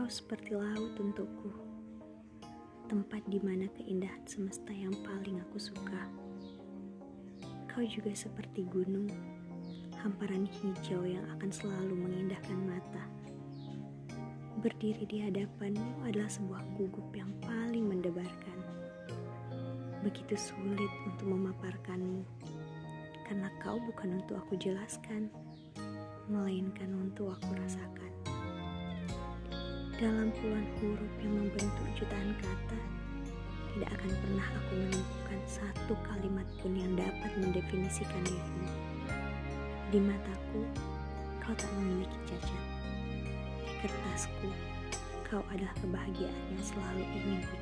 Kau seperti laut untukku, tempat di mana keindahan semesta yang paling aku suka. Kau juga seperti gunung, hamparan hijau yang akan selalu mengindahkan mata. Berdiri di hadapanmu adalah sebuah gugup yang paling mendebarkan. Begitu sulit untuk memaparkanmu, karena kau bukan untuk aku jelaskan, melainkan untuk aku rasakan. Dalam puluhan huruf yang membentuk jutaan kata, tidak akan pernah aku menemukan satu kalimat pun yang dapat mendefinisikan dirimu. Di mataku, kau tak memiliki cacat. Di kertasku, kau adalah kebahagiaan yang selalu ingin ku